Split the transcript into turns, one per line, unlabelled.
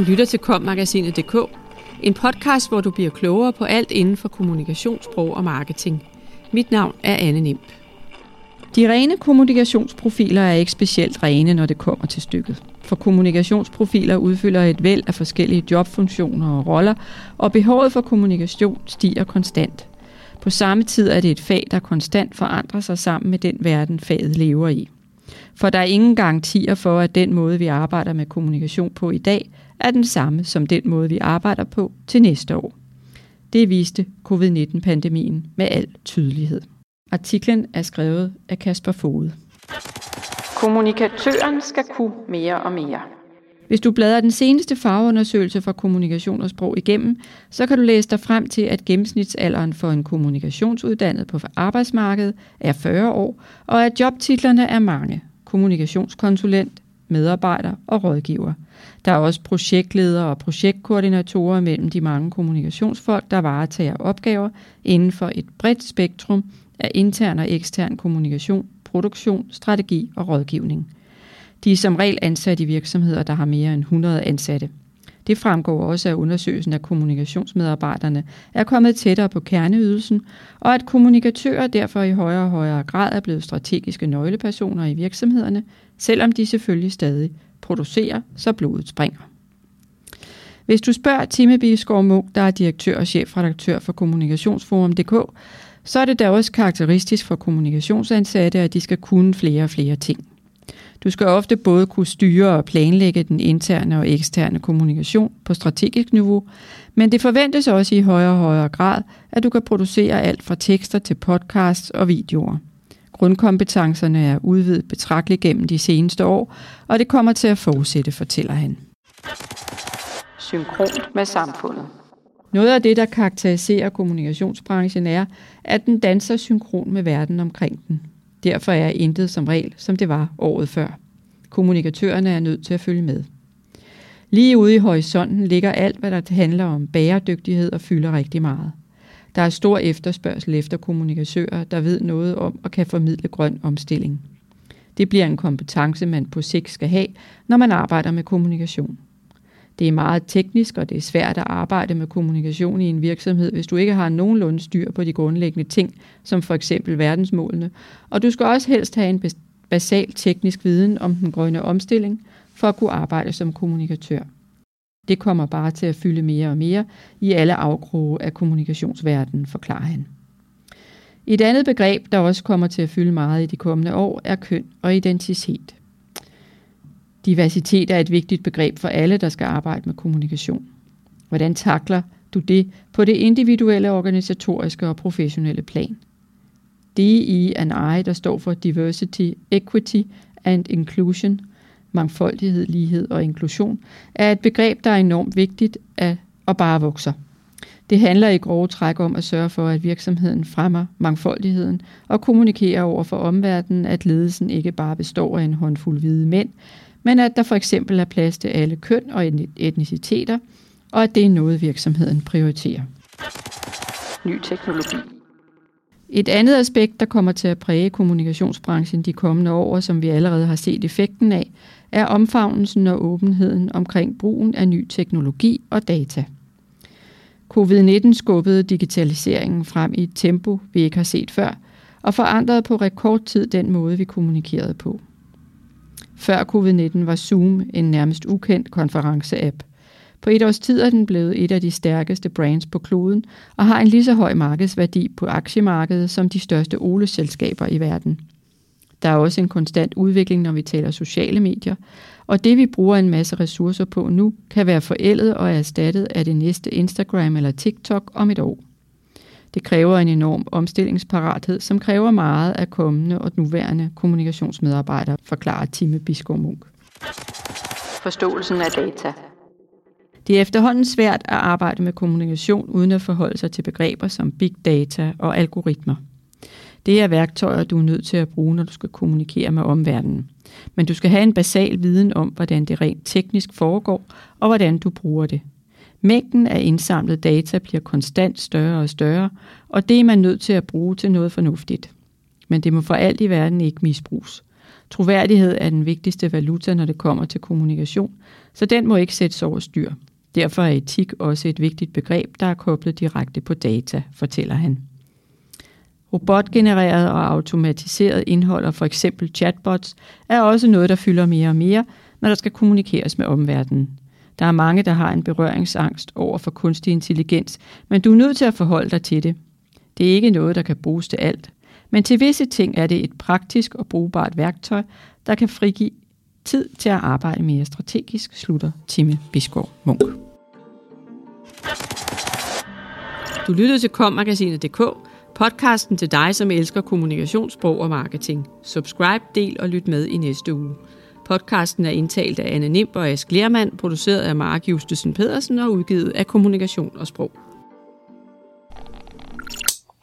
Du lytter til kommagasinet.dk, en podcast, hvor du bliver klogere på alt inden for kommunikationssprog og marketing. Mit navn er Anne Nimp. De rene kommunikationsprofiler er ikke specielt rene, når det kommer til stykket. For kommunikationsprofiler udfylder et væld af forskellige jobfunktioner og roller, og behovet for kommunikation stiger konstant. På samme tid er det et fag, der konstant forandrer sig sammen med den verden, faget lever i. For der er ingen garantier for, at den måde, vi arbejder med kommunikation på i dag, er den samme som den måde, vi arbejder på til næste år. Det viste covid-19-pandemien med al tydelighed. Artiklen er skrevet af Kasper Fode. Kommunikatøren skal kunne mere og mere. Hvis du bladrer den seneste farveundersøgelse for kommunikation og sprog igennem, så kan du læse dig frem til, at gennemsnitsalderen for en kommunikationsuddannet på arbejdsmarkedet er 40 år, og at jobtitlerne er mange. Kommunikationskonsulent, medarbejder og rådgiver. Der er også projektledere og projektkoordinatorer mellem de mange kommunikationsfolk, der varetager opgaver inden for et bredt spektrum af intern og ekstern kommunikation, produktion, strategi og rådgivning. De er som regel ansat i virksomheder, der har mere end 100 ansatte. Det fremgår også af undersøgelsen, at kommunikationsmedarbejderne er kommet tættere på kerneydelsen, og at kommunikatører derfor i højere og højere grad er blevet strategiske nøglepersoner i virksomhederne, selvom de selvfølgelig stadig producerer, så blodet springer. Hvis du spørger Time Bisgaard Munk, der er direktør og chefredaktør for Kommunikationsforum.dk, så er det da også karakteristisk for kommunikationsansatte, at de skal kunne flere og flere ting. Du skal ofte både kunne styre og planlægge den interne og eksterne kommunikation på strategisk niveau, men det forventes også i højere og højere grad, at du kan producere alt fra tekster til podcasts og videoer. Grundkompetencerne er udvidet betragteligt gennem de seneste år, og det kommer til at fortsætte, fortæller han. Synkront med samfundet. Noget af det, der karakteriserer kommunikationsbranchen er, at den danser synkron med verden omkring den. Derfor er intet som regel, som det var året før. Kommunikatørerne er nødt til at følge med. Lige ude i horisonten ligger alt, hvad der handler om bæredygtighed og fylder rigtig meget. Der er stor efterspørgsel efter kommunikatører, der ved noget om og kan formidle grøn omstilling. Det bliver en kompetence, man på sigt skal have, når man arbejder med kommunikation. Det er meget teknisk, og det er svært at arbejde med kommunikation i en virksomhed, hvis du ikke har nogenlunde styr på de grundlæggende ting, som for eksempel verdensmålene. Og du skal også helst have en basal teknisk viden om den grønne omstilling, for at kunne arbejde som kommunikatør. Det kommer bare til at fylde mere og mere i alle afkroge af kommunikationsverdenen, forklarer han. Et andet begreb, der også kommer til at fylde meget i de kommende år, er køn og identitet. Diversitet er et vigtigt begreb for alle, der skal arbejde med kommunikation. Hvordan takler du det på det individuelle, organisatoriske og professionelle plan? DEI and I, der står for Diversity, Equity and Inclusion, mangfoldighed, lighed og inklusion, er et begreb, der er enormt vigtigt at, og bare vokser. Det handler i grove træk om at sørge for, at virksomheden fremmer mangfoldigheden og kommunikerer over for omverdenen, at ledelsen ikke bare består af en håndfuld hvide mænd, men at der for eksempel er plads til alle køn og etniciteter, og at det er noget, virksomheden prioriterer. Ny teknologi. Et andet aspekt, der kommer til at præge kommunikationsbranchen de kommende år, som vi allerede har set effekten af, er omfavnelsen og åbenheden omkring brugen af ny teknologi og data. Covid-19 skubbede digitaliseringen frem i et tempo, vi ikke har set før, og forandrede på rekordtid den måde, vi kommunikerede på. Før covid-19 var Zoom en nærmest ukendt konferenceapp. På et års tid er den blevet et af de stærkeste brands på kloden og har en lige så høj markedsværdi på aktiemarkedet som de største oleselskaber i verden. Der er også en konstant udvikling, når vi taler sociale medier, og det vi bruger en masse ressourcer på nu, kan være forældet og erstattet af det næste Instagram eller TikTok om et år. Det kræver en enorm omstillingsparathed, som kræver meget af kommende og nuværende kommunikationsmedarbejdere, forklarer Time Biskov Munk. Forståelsen af data. Det er efterhånden svært at arbejde med kommunikation uden at forholde sig til begreber som big data og algoritmer. Det er værktøjer, du er nødt til at bruge, når du skal kommunikere med omverdenen. Men du skal have en basal viden om, hvordan det rent teknisk foregår, og hvordan du bruger det. Mængden af indsamlet data bliver konstant større og større, og det er man nødt til at bruge til noget fornuftigt. Men det må for alt i verden ikke misbruges. Troværdighed er den vigtigste valuta, når det kommer til kommunikation, så den må ikke sættes over styr. Derfor er etik også et vigtigt begreb, der er koblet direkte på data, fortæller han. Robotgenereret og automatiseret indhold og for eksempel chatbots er også noget, der fylder mere og mere, når der skal kommunikeres med omverdenen. Der er mange, der har en berøringsangst over for kunstig intelligens, men du er nødt til at forholde dig til det. Det er ikke noget, der kan bruges til alt, men til visse ting er det et praktisk og brugbart værktøj, der kan frigive tid til at arbejde mere strategisk, slutter Timme Biskov Munk. Du lyttede til kommagasinet.dk, podcasten til dig, som elsker kommunikationssprog og marketing. Subscribe, del og lyt med i næste uge. Podcasten er indtalt af Anne Nimb og Ask Lermand, produceret af Mark Justesen Pedersen og udgivet af Kommunikation og Sprog.